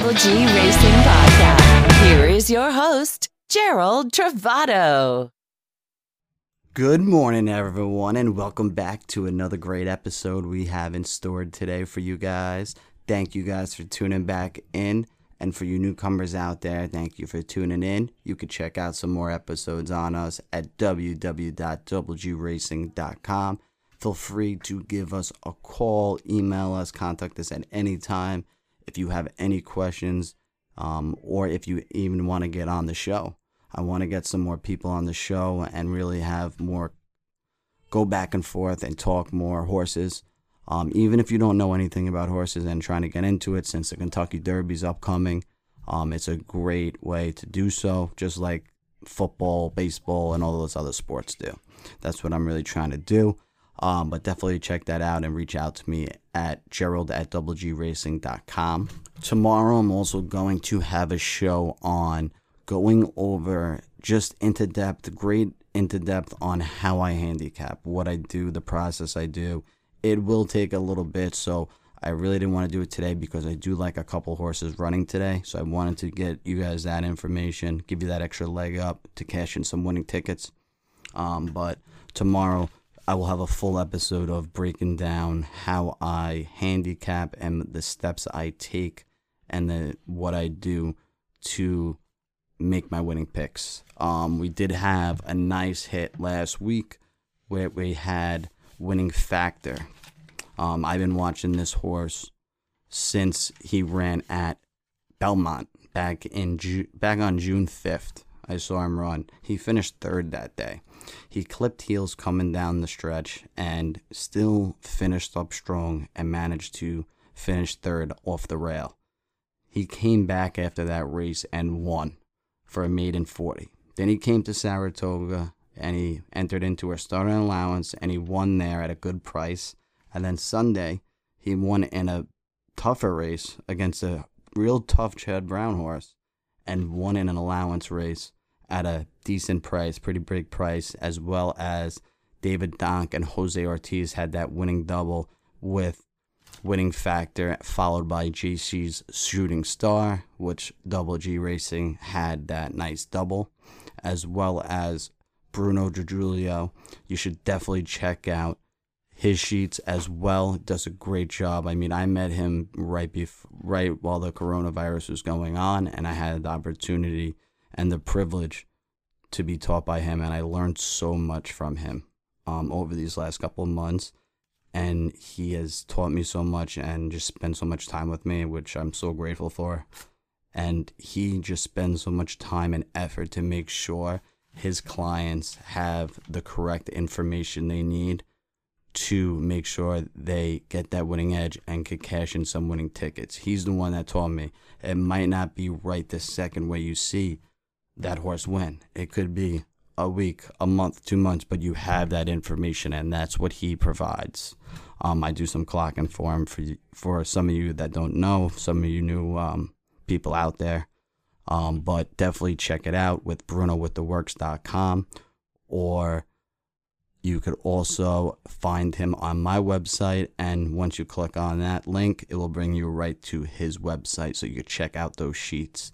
Double G Racing Podcast. Here is your host, Gerald Travato. Good morning, everyone, and welcome back to another great episode we have in store today for you guys. Thank you guys for tuning back in. And for you newcomers out there, thank you for tuning in. You can check out some more episodes on us at www.wgracing.com. Feel free to give us a call, email us, contact us at any time if you have any questions um, or if you even want to get on the show. I want to get some more people on the show and really have more go back and forth and talk more horses. Um, even if you don't know anything about horses and trying to get into it, since the Kentucky Derby's upcoming, um, it's a great way to do so, just like football, baseball, and all those other sports do. That's what I'm really trying to do. Um, but definitely check that out and reach out to me at gerald at wgracing.com. Tomorrow, I'm also going to have a show on going over just into depth, great into depth on how I handicap, what I do, the process I do. It will take a little bit, so I really didn't want to do it today because I do like a couple horses running today. So I wanted to get you guys that information, give you that extra leg up to cash in some winning tickets. Um, but tomorrow, I will have a full episode of breaking down how I handicap and the steps I take and the what I do to make my winning picks. Um, we did have a nice hit last week where we had winning factor. Um, I've been watching this horse since he ran at Belmont back in Ju- back on June 5th. I saw him run. He finished third that day. He clipped heels coming down the stretch and still finished up strong and managed to finish third off the rail. He came back after that race and won for a maiden 40. Then he came to Saratoga and he entered into a starting allowance and he won there at a good price. And then Sunday, he won in a tougher race against a real tough Chad Brown horse and won in an allowance race at a decent price, pretty big price, as well as David Donk and Jose Ortiz had that winning double with winning factor, followed by JC's shooting star, which Double G Racing had that nice double, as well as Bruno De Julio. You should definitely check out his sheets as well. Does a great job. I mean, I met him right bef- right while the coronavirus was going on, and I had the opportunity and the privilege to be taught by him, and I learned so much from him um, over these last couple of months and he has taught me so much and just spent so much time with me, which I'm so grateful for. And he just spends so much time and effort to make sure his clients have the correct information they need to make sure they get that winning edge and could cash in some winning tickets. He's the one that taught me it might not be right the second way you see that horse win. It could be a week, a month, two months, but you have that information, and that's what he provides. Um, I do some clocking for him for for some of you that don't know, some of you new um, people out there. Um, but definitely check it out with BrunoWithTheWorks.com, or you could also find him on my website. And once you click on that link, it will bring you right to his website, so you can check out those sheets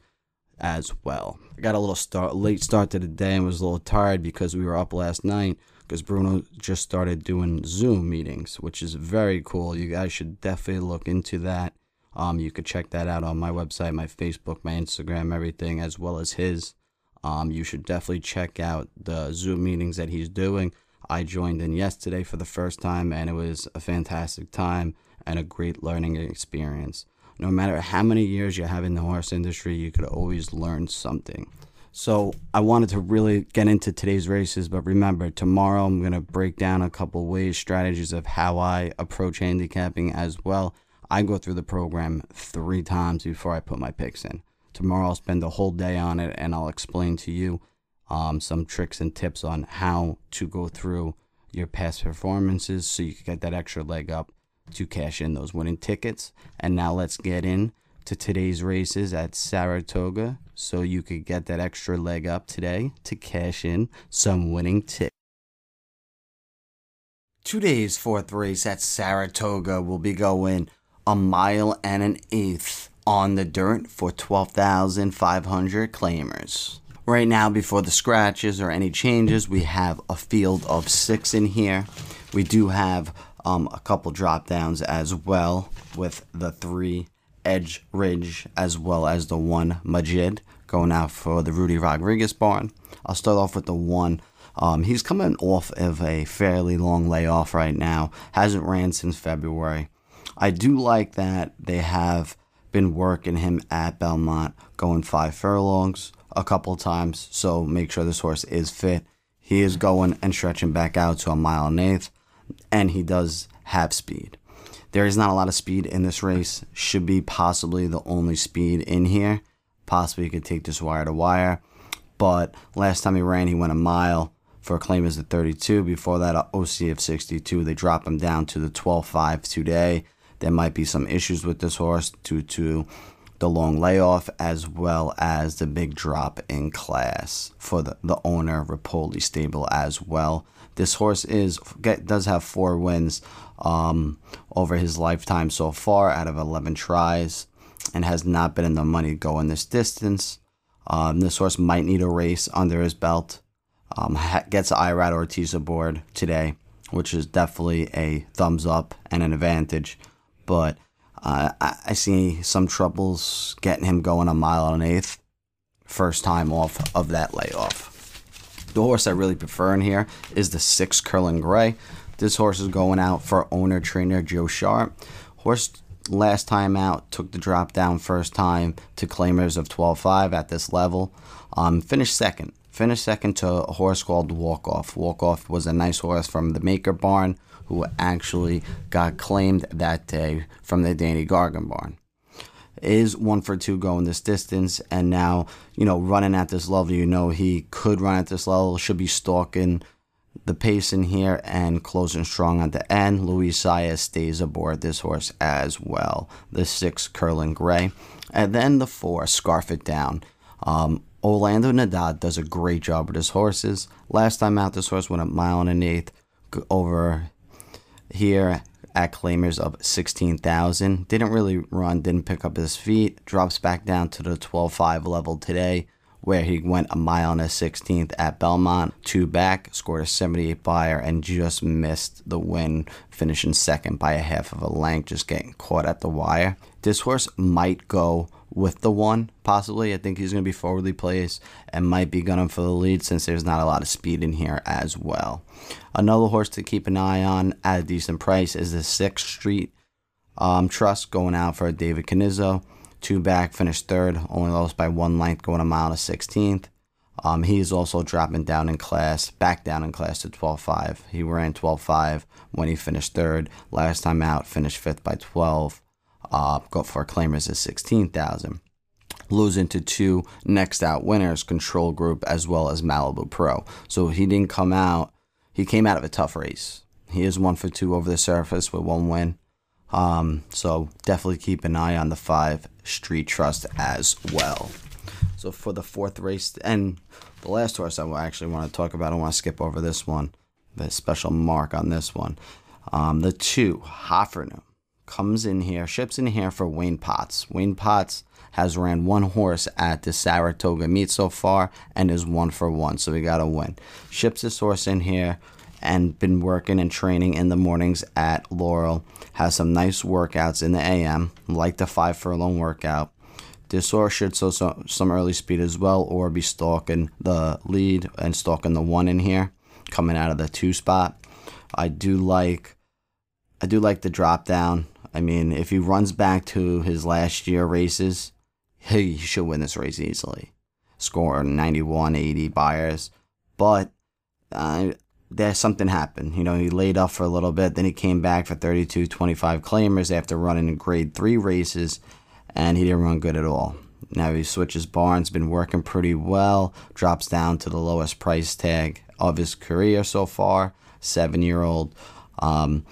as well. I got a little start late start to the day and was a little tired because we were up last night because Bruno just started doing Zoom meetings, which is very cool. You guys should definitely look into that. Um, you could check that out on my website, my Facebook, my Instagram, everything, as well as his. Um, you should definitely check out the Zoom meetings that he's doing. I joined in yesterday for the first time, and it was a fantastic time and a great learning experience no matter how many years you have in the horse industry, you could always learn something. So I wanted to really get into today's races, but remember, tomorrow I'm going to break down a couple ways, strategies of how I approach handicapping as well. I go through the program three times before I put my picks in. Tomorrow I'll spend the whole day on it and I'll explain to you um, some tricks and tips on how to go through your past performances so you can get that extra leg up to cash in those winning tickets. And now let's get in to today's races at Saratoga so you could get that extra leg up today to cash in some winning tickets. Today's fourth race at Saratoga will be going a mile and an eighth on the dirt for 12,500 claimers. Right now, before the scratches or any changes, we have a field of six in here. We do have um, a couple drop downs as well with the three Edge Ridge as well as the one Majid going out for the Rudy Rodriguez barn. I'll start off with the one. Um, he's coming off of a fairly long layoff right now. Hasn't ran since February. I do like that they have been working him at Belmont, going five furlongs a couple times. So make sure this horse is fit. He is going and stretching back out to a mile and eighth, and he does have speed. There is not a lot of speed in this race. Should be possibly the only speed in here. Possibly you could take this wire to wire. But last time he ran, he went a mile for a claim as the 32. Before that, OC of 62. They drop him down to the 12.5 today. There might be some issues with this horse due to the long layoff as well as the big drop in class for the, the owner Repole stable as well. This horse is get, does have four wins um, over his lifetime so far out of 11 tries and has not been in the money going this distance. Um, this horse might need a race under his belt. Um, gets Irad Ortiz aboard today, which is definitely a thumbs up and an advantage. But uh, I, I see some troubles getting him going a mile and an eighth. First time off of that layoff. The horse I really prefer in here is the six Curlin Gray. This horse is going out for owner trainer Joe Sharp. Horse last time out took the drop down first time to claimers of 12.5 at this level. Um, finished second. Finished second to a horse called Walk Off. Walk Off was a nice horse from the Maker Barn who actually got claimed that day from the Danny Gargan barn. Is one for two going this distance, and now, you know, running at this level, you know, he could run at this level, should be stalking the pace in here and closing strong at the end. Luis Saez stays aboard this horse as well. The six, Curlin Gray. And then the four, Scarf It Down. Um, Orlando Noda does a great job with his horses. Last time out, this horse went a mile and an eighth over here at claimers of 16,000. Didn't really run, didn't pick up his feet. Drops back down to the 12.5 level today, where he went a mile and a 16th at Belmont. Two back, scored a 78 Beyer, and just missed the win, finishing second by a half of a length, just getting caught at the wire. This horse might go with the one, possibly. I think he's going to be forwardly placed and might be gunning for the lead since there's not a lot of speed in here as well. Another horse to keep an eye on at a decent price is the 6th Street um, Trust going out for David Cannizzo. Two back, finished third, only lost by one length, going a mile to 16th. Um, he is also dropping down in class, back down in class to 12.5. He ran 12.5 when he finished third. Last time out, finished fifth by 12 uh, go for claimers is 16,000. Losing to two next out winners, Control Group as well as Malibu Pro. So he didn't come out. He came out of a tough race. He is one for two over the surface with one win. Um, so definitely keep an eye on the five Street Trust as well. So for the fourth race and the last horse I actually want to talk about, I want to skip over this one. The special mark on this one. Um, the two Hoffernum comes in here, ships in here for Wayne Potts. Wayne Potts has ran one horse at the Saratoga meet so far and is one for one, so we got a win. Ships this horse in here and been working and training in the mornings at Laurel. Has some nice workouts in the AM, like the five furlong workout. This horse should show some early speed as well, or be stalking the lead and stalking the one in here, coming out of the two spot. I do like, I do like the drop down I mean, if he runs back to his last year races, he should win this race easily. Score 91, 80 Beyers. But uh, there's something happened. You know, he laid off for a little bit, then he came back for 32, 25 claimers after running grade three races, and he didn't run good at all. Now he switches barns, been working pretty well, drops down to the lowest price tag of his career so far, seven year old. Um,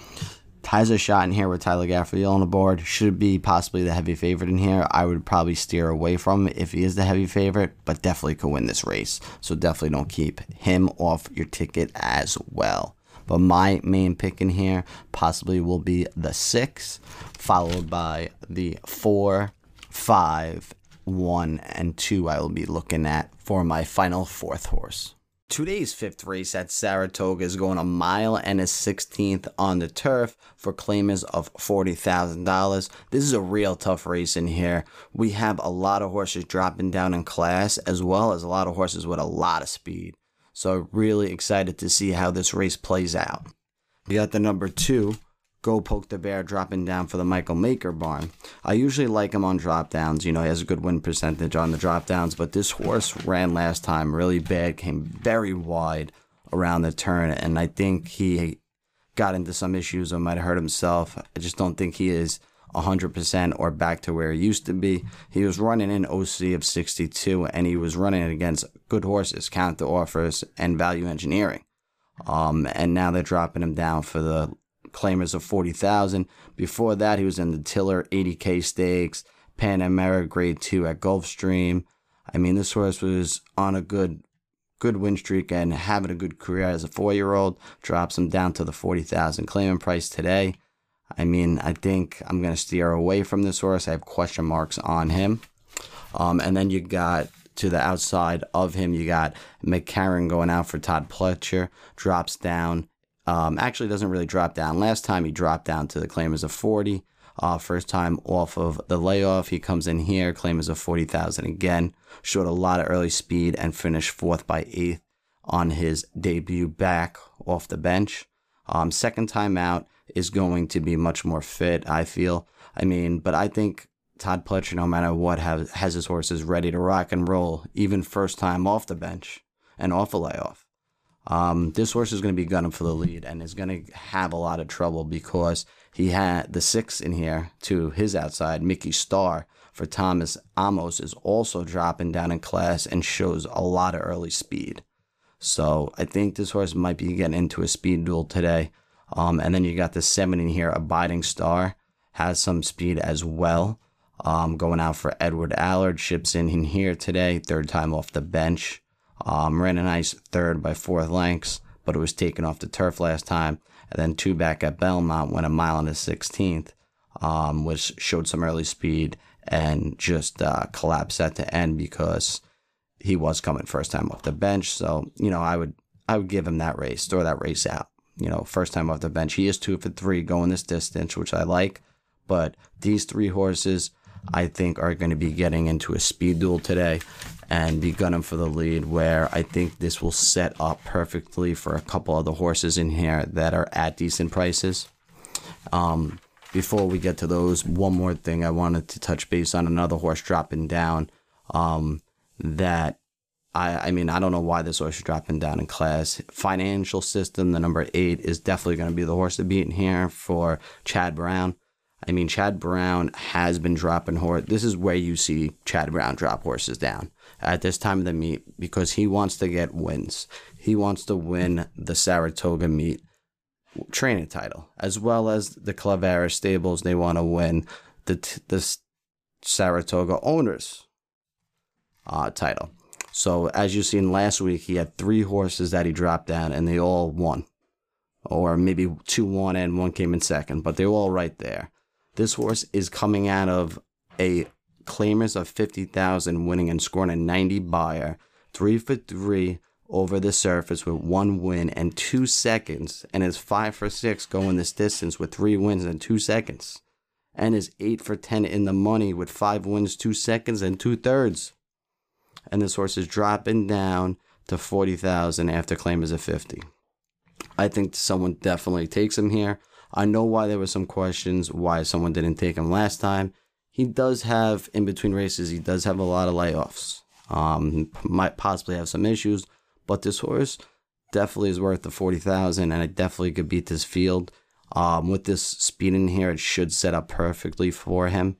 has a shot in here with Tyler Gaffrey on the board. Should be possibly the heavy favorite in here. I would probably steer away from if he is the heavy favorite, but definitely could win this race. So definitely don't keep him off your ticket as well. But my main pick in here possibly will be the six, followed by the four, five, one, and two I will be looking at for my final fourth horse. Today's fifth race at Saratoga is going a mile and a 16th on the turf for claimers of $40,000. This is a real tough race in here. We have a lot of horses dropping down in class as well as a lot of horses with a lot of speed. So really excited to see how this race plays out. We got the number two, Go Poke the Bear dropping down for the Michael Maker barn. I usually like him on drop downs. You know, he has a good win percentage on the drop downs, but this horse ran last time really bad, came very wide around the turn, and I think he got into some issues or might have hurt himself. I just don't think he is 100% or back to where he used to be. He was running in OC of 62 and he was running against good horses, counter offers, and value engineering. Um, and now they're dropping him down for the claimers of 40,000. Before that, he was in the Tiller 80K stakes, Pan America Grade 2 at Gulfstream. I mean, this horse was on a good good win streak and having a good career as a four-year-old. Drops him down to the 40,000 claiming price today. I mean, I think I'm going to steer away from this horse. I have question marks on him. Um, and then you got to the outside of him, you got McCarron going out for Todd Pletcher, drops down um, actually, doesn't really drop down. Last time he dropped down to the claim claimers of 40. Uh, first time off of the layoff, he comes in here, claim claimers of 40,000 again. Showed a lot of early speed and finished fourth by eighth on his debut back off the bench. Um, second time out is going to be much more fit, I feel. I mean, but I think Todd Pletcher, no matter what, has, has his horses ready to rock and roll, even first time off the bench and off a layoff. Um, this horse is going to be gunning for the lead and is going to have a lot of trouble because he had the six in here to his outside. Mickey Star for Thomas Amoss is also dropping down in class and shows a lot of early speed. So I think this horse might be getting into a speed duel today. Um, and then you got the seven in here, Abiding Star, has some speed as well. Um, going out for Edward Allard, ships in, in here today, third time off the bench. Um, ran a nice third by fourth lengths, but it was taken off the turf last time. And then two back at Belmont went a mile and a 16th, um, which showed some early speed and just uh, collapsed at the end because he was coming first time off the bench. So, you know, I would I would give him that race, throw that race out. You know, first time off the bench. He is two for three going this distance, which I like. But these three horses, I think, are going to be getting into a speed duel today and be gunning for the lead. Where I think this will set up perfectly for a couple of the horses in here that are at decent prices. Um, before we get to those, one more thing I wanted to touch base on another horse dropping down. Um, that I, I mean, I don't know why this horse is dropping down in class. Financial system, the number eight, is definitely going to be the horse to beat in here for Chad Brown. I mean, Chad Brown has been dropping horse. This is where you see Chad Brown drop horses down at this time of the meet because he wants to get wins. He wants to win the Saratoga meet training title as well as the Klaravich stables. They want to win the the Saratoga owners uh, title. So as you seen last week, he had three horses that he dropped down, and they all won, or maybe two won and one came in second, but they're all right there. This horse is coming out of a claimers of 50,000 winning and scoring a 90 Beyer, three for three over the surface with one win and two seconds, and is five for six going this distance with three wins and two seconds, and is eight for 10 in the money with five wins, two seconds, and two thirds. And this horse is dropping down to 40,000 after claimers of 50. I think someone definitely takes him here. I know why there were some questions why someone didn't take him last time. He does have in between races, he does have a lot of layoffs. Um, might possibly have some issues, but this horse definitely is worth the forty thousand, and it definitely could beat this field. Um, with this speed in here, it should set up perfectly for him,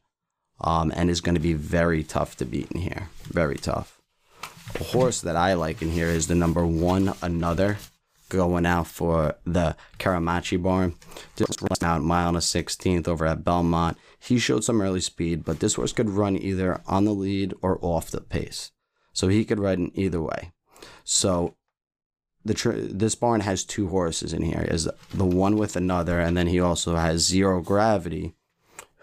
um, and is going to be very tough to beat in here. Very tough. A horse that I like in here is the number one, another going out for the Karamachi barn. Just run out mile and a 16th over at Belmont. He showed some early speed, but this horse could run either on the lead or off the pace. So he could ride in either way. So the tr- this barn has two horses in here. Is the one with another, and then he also has zero gravity,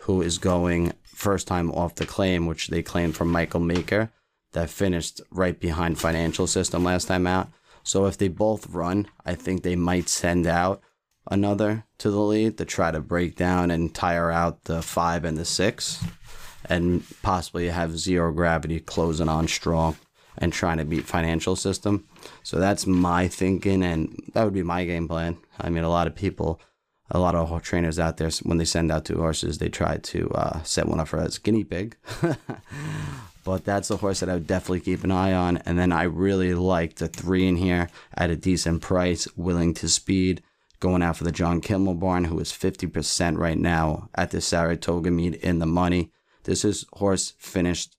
who is going first time off the claim, which they claimed from Michael Maker, that finished right behind Financial System last time out. So if they both run, I think they might send out another to the lead to try to break down and tire out the five and the six, and possibly have zero gravity closing on strong and trying to beat financial system. So that's my thinking, and that would be my game plan. I mean, a lot of people, a lot of trainers out there, when they send out two horses, they try to uh, set one up for a guinea pig. but that's a horse that I would definitely keep an eye on. And then I really like the three in here at a decent price, willing to speed, going out for the John Kimmel barn, who is 50% right now at the Saratoga meet in the money. This is horse finished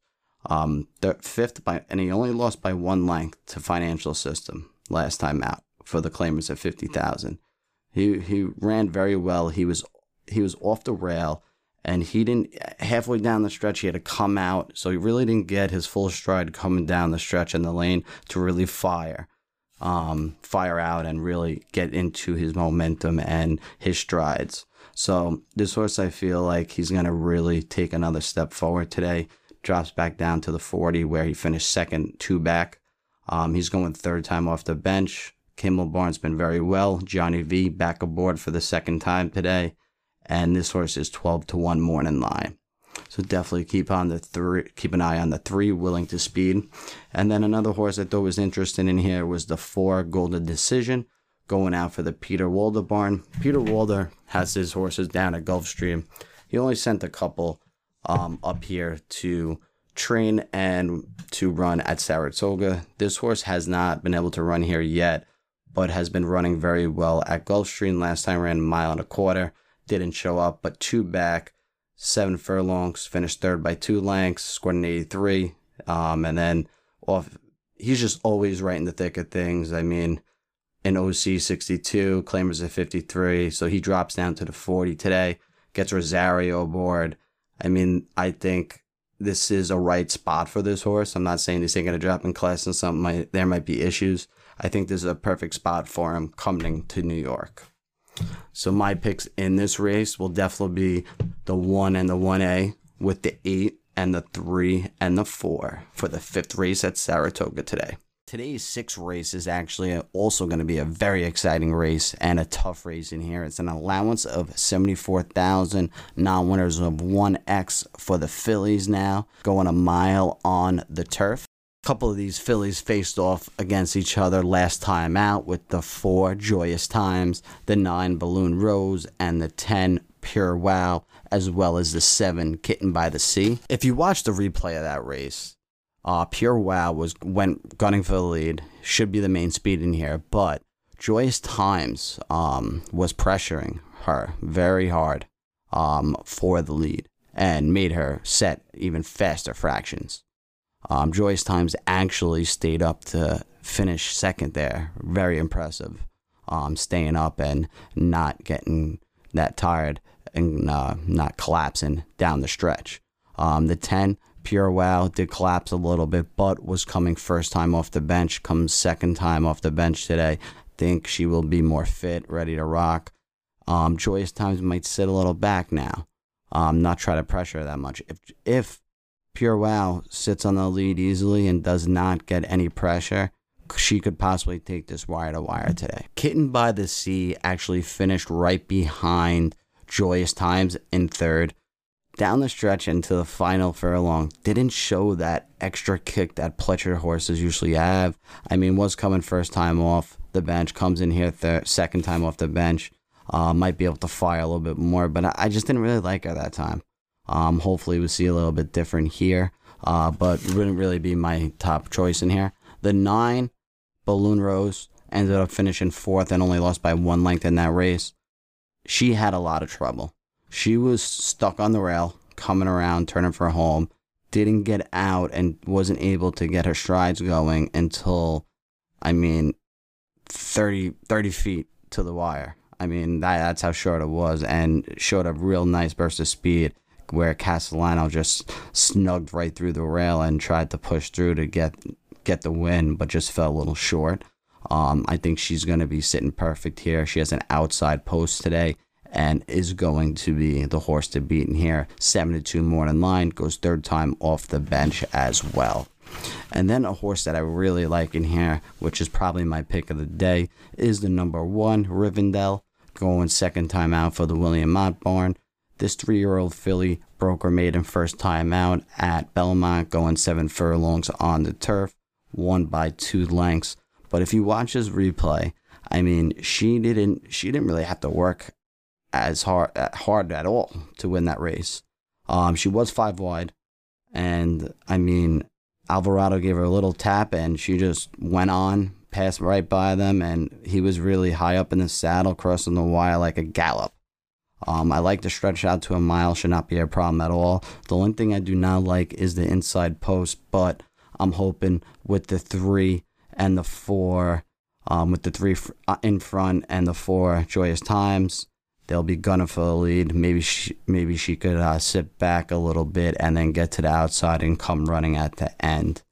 um, the fifth by, and he only lost by one length to Financial System last time out for the claimers at 50,000. He, he ran very well. He was, he was off the rail and he didn't halfway down the stretch he had to come out. So he really didn't get his full stride coming down the stretch in the lane to really fire um, fire out and really get into his momentum and his strides. So this horse i feel like he's going to really take another step forward today. Drops back down to the 40 where he finished second two back. Um, he's going third time off the bench. Kimmel barnes been very well. Johnny v back aboard for the second time today and this horse is 12 to 1 morning line. So definitely keep on the three, keep an eye on the three, willing to speed. And then another horse I thought was interesting in here was the four Golden Decision, going out for the Peter Walder barn. Peter Walder has his horses down at Gulfstream. He only sent a couple um, up here to train and to run at Saratoga. This horse has not been able to run here yet, but has been running very well at Gulfstream. Last time ran a mile and a quarter didn't show up, but two back, seven furlongs, finished third by two lengths, scored an 83. Um, and then off, he's just always right in the thick of things. I mean, in OC 62, claimers at 53. So he drops down to the 40 today, gets Rosario aboard. I mean, I think this is a right spot for this horse. I'm not saying he's going to drop in class and something might, there might be issues. I think this is a perfect spot for him coming to New York. So my picks in this race will definitely be the one and the one A with the eight and the three and the four for the fifth race at Saratoga today. Today's sixth race is actually also going to be a very exciting race and a tough race in here. It's an allowance of 74,000 non winners of 1X for the fillies now, going a mile on the turf couple of these fillies faced off against each other last time out with the four Joyous Times, the nine Balloon Rose, and the ten Pure Wow, as well as the seven Kitten by the Sea. If you watch the replay of that race, uh, Pure Wow was went gunning for the lead, should be the main speed in here, but Joyous Times um, was pressuring her very hard um, for the lead and made her set even faster fractions. Um, Joyous Times actually stayed up to finish second there. Very impressive. Um, staying up and not getting that tired and uh, not collapsing down the stretch. Um, the 10, Pure Wow, did collapse a little bit, but was coming first time off the bench, comes second time off the bench today. Think she will be more fit, ready to rock. Um, Joyous Times might sit a little back now. Um, not try to pressure that much. If if Pure Wow sits on the lead easily and does not get any pressure, she could possibly take this wire to wire today. Kitten by the Sea actually finished right behind Joyous Times in third. Down the stretch into the final furlong, didn't show that extra kick that Pletcher horses usually have. I mean, was coming first time off the bench, comes in here third, second time off the bench. Uh, might be able to fire a little bit more, but I just didn't really like her that time. Um, hopefully, we see a little bit different here, uh, but wouldn't really be my top choice in here. The nine, Balloon Rose, ended up finishing fourth and only lost by one length in that race. She had a lot of trouble. She was stuck on the rail, coming around, turning for home, didn't get out, and wasn't able to get her strides going until, I mean, 30, 30 feet to the wire. I mean, that, that's how short it was, and showed a real nice burst of speed where Castellano just snugged right through the rail and tried to push through to get get the win, but just fell a little short. Um, I think she's going to be sitting perfect here. She has an outside post today and is going to be the horse to beat in here. 7 to 2 morning line goes third time off the bench as well. And then a horse that I really like in here, which is probably my pick of the day, is the number one, Rivendell, going second time out for the William Mott barn. This three year old filly broke her maiden first time out at Belmont, going seven furlongs on the turf, won by two lengths. But if you watch his replay, I mean, she didn't she didn't really have to work as hard hard at all to win that race. Um, she was five wide, and I mean, Alvarado gave her a little tap, and she just went on, passed right by them, and he was really high up in the saddle, crossing the wire like a gallop. Um, I like to stretch out to a mile, should not be a problem at all. The only thing I do not like is the inside post, but I'm hoping with the three and the four, um, with the three uh, in front and the four joyous times, they'll be gunning for the lead. Maybe she, maybe she could uh, sit back a little bit and then get to the outside and come running at the end.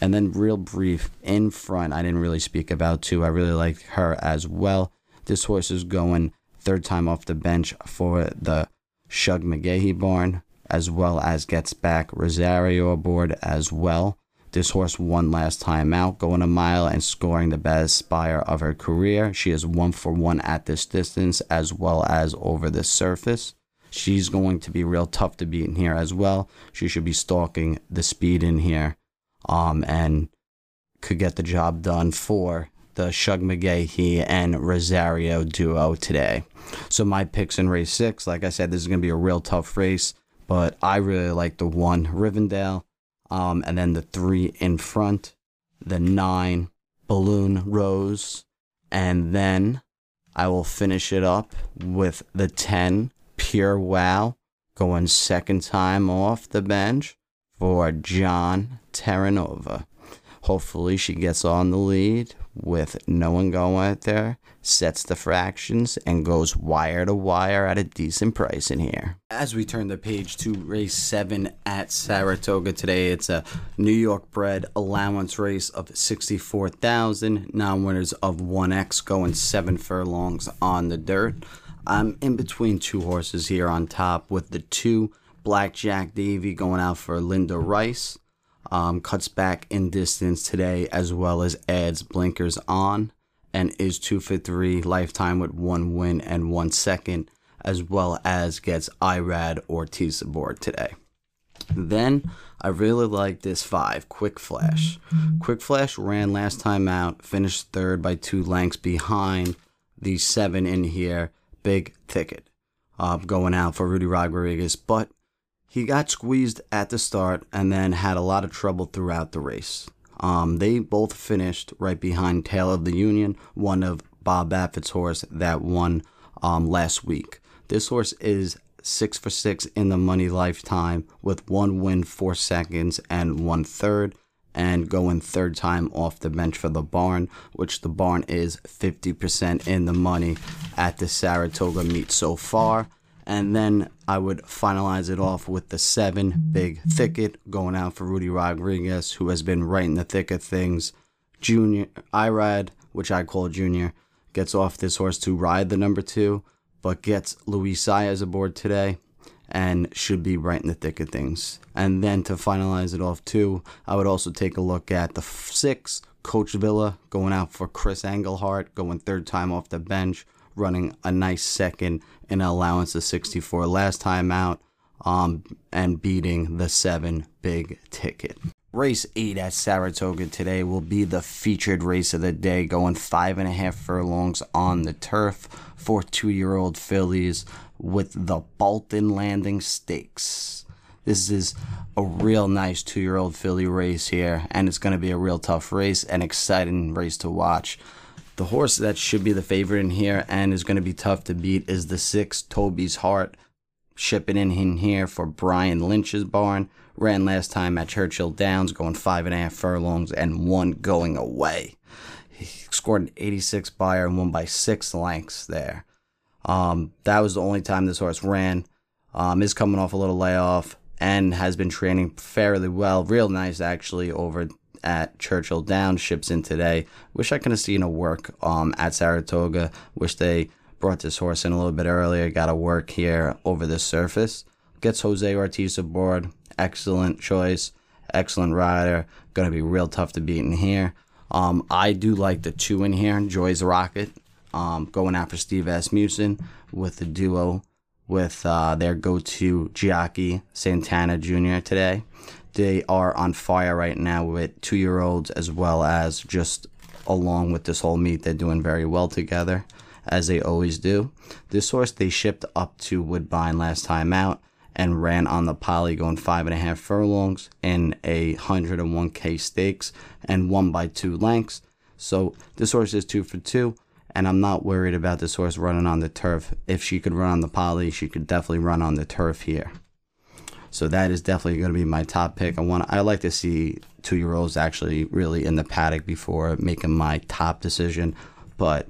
And then, real brief in front, I didn't really speak about too. I really like her as well. This horse is going third time off the bench for the Shug McGaughey barn, as well as gets back Rosario aboard as well. This horse won last time out, going a mile and scoring the best Beyer of her career. She is one for one at this distance as well as over the surface. She's going to be real tough to beat in here as well. She should be stalking the speed in here um, and could get the job done for the Shug McGaughey and Rosario duo today. So my picks in race six, like I said, this is going to be a real tough race, but I really like the one Rivendell, um, and then the three in front, the nine Balloon Rose, and then I will finish it up with the ten Pure Wow going second time off the bench for John Terranova. Hopefully, she gets on the lead with no one going out there, sets the fractions, and goes wire to wire at a decent price in here. As we turn the page to race seven at Saratoga today, it's a New York bred allowance race of 64,000, non winners of 1x going seven furlongs on the dirt. I'm in between two horses here on top with the two Blackjack Davy going out for Linda Rice um, cuts back in distance today as well as adds blinkers on and is two for three lifetime with one win and one second as well as gets Irad Ortiz aboard today. Then I really like this five, Quick Flash. Quick Flash ran last time out, finished third by two lengths behind the seven in here, Big Ticket, uh, going out for Rudy Rodriguez. But he got squeezed at the start and then had a lot of trouble throughout the race. Um, they both finished right behind Tail of the Union, one of Bob Baffert's horse that won um, last week. This horse is six for six in the money lifetime with one win, four seconds, and one third, and going third time off the bench for the barn, which the barn is 50% in the money at the Saratoga meet so far. And then I would finalize it off with the seven Big Ticket going out for Rudy Rodriguez, who has been right in the thick of things. Junior Irad, which I call Junior, gets off this horse to ride the number two, but gets Luis Saez aboard today and should be right in the thick of things. And then to finalize it off too, I would also take a look at the six, Coach Villa going out for Chris Englehart, going third time off the bench running a nice second an allowance of 64 last time out um, and beating the seven big ticket. Race 8 at Saratoga today will be the featured race of the day, going five and a half furlongs on the turf for two year old fillies with the Bolton Landing Stakes. This is a real nice two year old filly race here, and it's going to be a real tough race and exciting race to watch. The horse that should be the favorite in here and is going to be tough to beat is the six Toby's Heart. Shipping in, here for Brian Lynch's barn. Ran last time at Churchill Downs, going five and a half furlongs and one going away. He scored an 86 Beyer and won by six lengths there. Um, that was the only time this horse ran. Um, is coming off a little layoff and has been training fairly well, real nice actually over at Churchill Downs ships in today. Wish I could have seen a work um, at Saratoga. Wish they brought this horse in a little bit earlier. Got to work here over the surface. Gets Jose Ortiz aboard. Excellent choice. Excellent rider. Going to be real tough to beat in here. Um, I do like the two in here. Joy's Rocket. Um, going after Steve Asmussen with the duo with uh, their go-to jockey Santana Jr. today. They are on fire right now with two-year-olds as well as just along with this whole meet. They're doing very well together as they always do. This horse they shipped up to Woodbine last time out and ran on the poly going five and a half furlongs in a 101k stakes and won by two lengths. So this horse is two for two, and I'm not worried about this horse running on the turf. If she could run on the poly, she could definitely run on the turf here. So that is definitely going to be my top pick. I want I like to see two year olds actually really in the paddock before making my top decision. But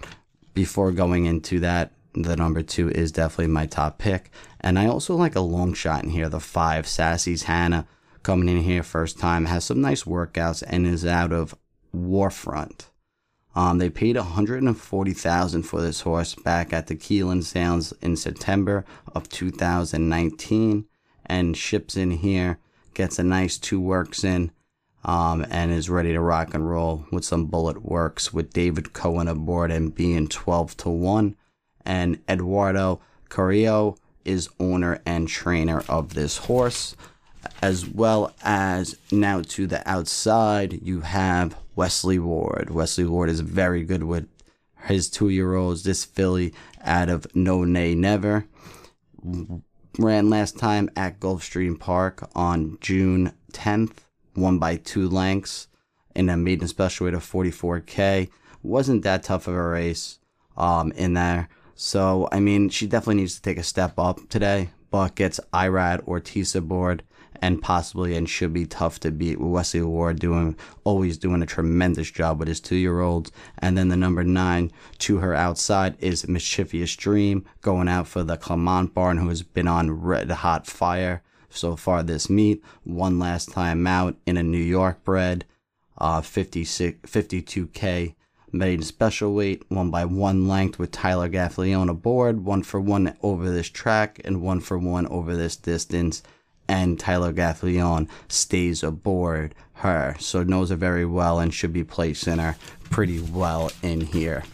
before going into that, the number two is definitely my top pick. And I also like a long shot in here. The five, Sassy's Hannah, coming in here first time, has some nice workouts and is out of War Front. Um, they paid 140000 for this horse back at the Keeneland sales in September of 2019 and ships in here, gets a nice two works in, um, and is ready to rock and roll with some bullet works with David Cohen aboard and being 12 to 1. And Eduardo Carrillo is owner and trainer of this horse. As well as now to the outside, you have Wesley Ward. Wesley Ward is very good with his two year olds. This filly out of No Nay Never ran last time at Gulfstream Park on June 10th, won by two lengths in a maiden special weight of 44K. Wasn't that tough of a race um, in there. So, I mean, she definitely needs to take a step up today, but gets Irad Ortiz aboard and possibly and should be tough to beat with Wesley Ward doing always doing a tremendous job with his two year olds. And then the number nine to her outside is Mischievous Dream going out for the Clement Barn who has been on red hot fire so far this meet. One last time out in a New York bred, uh 56 52k made special weight, one by one length with Tyler Gaffalione aboard, one for one over this track and one for one over this distance and Tyler Gaffalione stays aboard her. So knows her very well and should be placing her pretty well in here.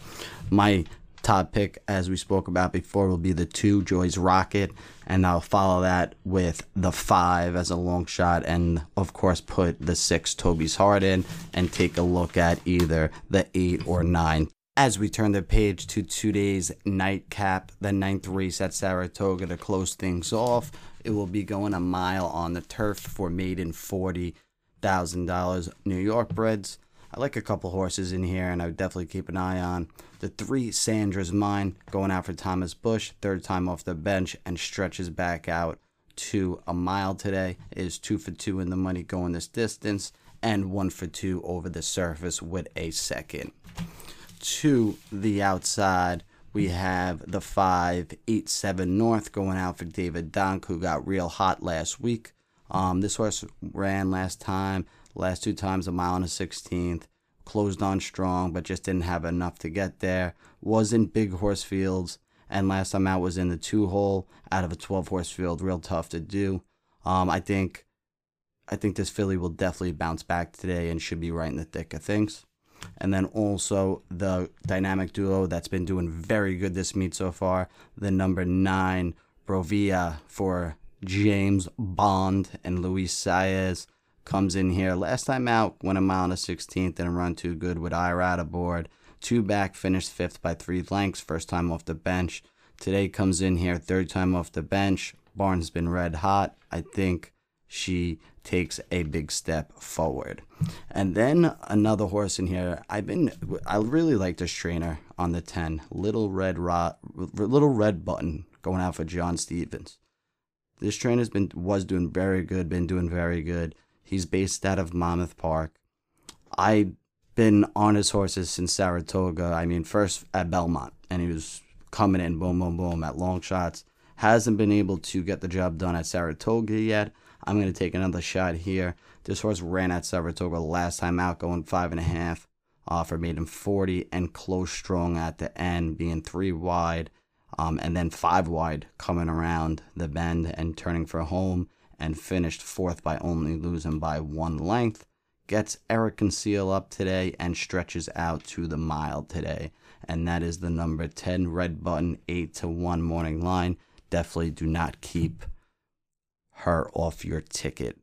My top pick, as we spoke about before, will be the two Joy's Rocket, and I'll follow that with the five as a long shot, and of course put the six Toby's Heart in, and take a look at either the eight or nine. As we turn the page to today's nightcap, the ninth race at Saratoga to close things off. It will be going a mile on the turf for maiden forty thousand dollars New York breds. I like a couple horses in here, and I would definitely keep an eye on the three. Sandra's mine going out for Thomas Bush, third time off the bench, and stretches back out to a mile today. Is two for two in the money going this distance, and one for two over the surface with a second. To the outside, we have the 587 North going out for David Donk, who got real hot last week. Um, this horse ran last time, last two times a mile and a 16th. Closed on strong, but just didn't have enough to get there. Was in big horse fields, and last time out was in the two hole out of a 12 horse field. Real tough to do. Um, I think, I think this filly will definitely bounce back today and should be right in the thick of things and then also the dynamic duo that's been doing very good this meet so far. The number nine Brovia for James Bond and Luis Saez comes in here. Last time out, went a mile and a 16th and run too good with Irad aboard. Two back, finished fifth by three lengths, first time off the bench. Today comes in here, third time off the bench. Barnes been red hot. I think she takes a big step forward. And then another horse in here. I've been I really like this trainer on the 10. Little red rot little red button going out for John Stevens. This trainer's been was doing very good, been doing very good. He's based out of Monmouth Park. I've been on his horses since Saratoga. I mean, first at Belmont, and he was coming in boom, boom, boom at long shots. Hasn't been able to get the job done at Saratoga yet. I'm going to take another shot here. This horse ran at Saratoga last time out, going five and a half. Offer made him 40 and close strong at the end, being three wide Um, and then five wide coming around the bend and turning for home and finished fourth by only losing by one length. Gets Eric Cancel up today and stretches out to the mile today. And that is the number 10 red button, 8 to 1 morning line. Definitely do not keep her off your ticket.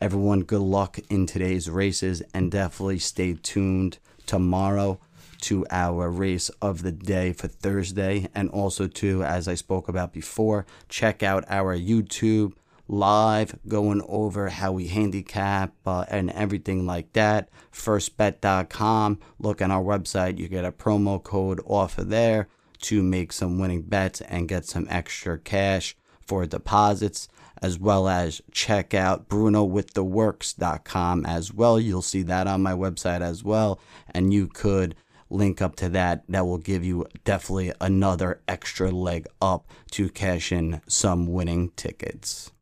Everyone, good luck in today's races and definitely stay tuned tomorrow to our race of the day for Thursday. And also, too, as I spoke about before, check out our YouTube live going over how we handicap uh, and everything like that. Firstbet.com. Look on our website, you get a promo code off of there to make some winning bets and get some extra cash for deposits as well as check out brunowiththeworks.com as well. You'll see that on my website as well. And you could link up to that. That will give you definitely another extra leg up to cash in some winning tickets.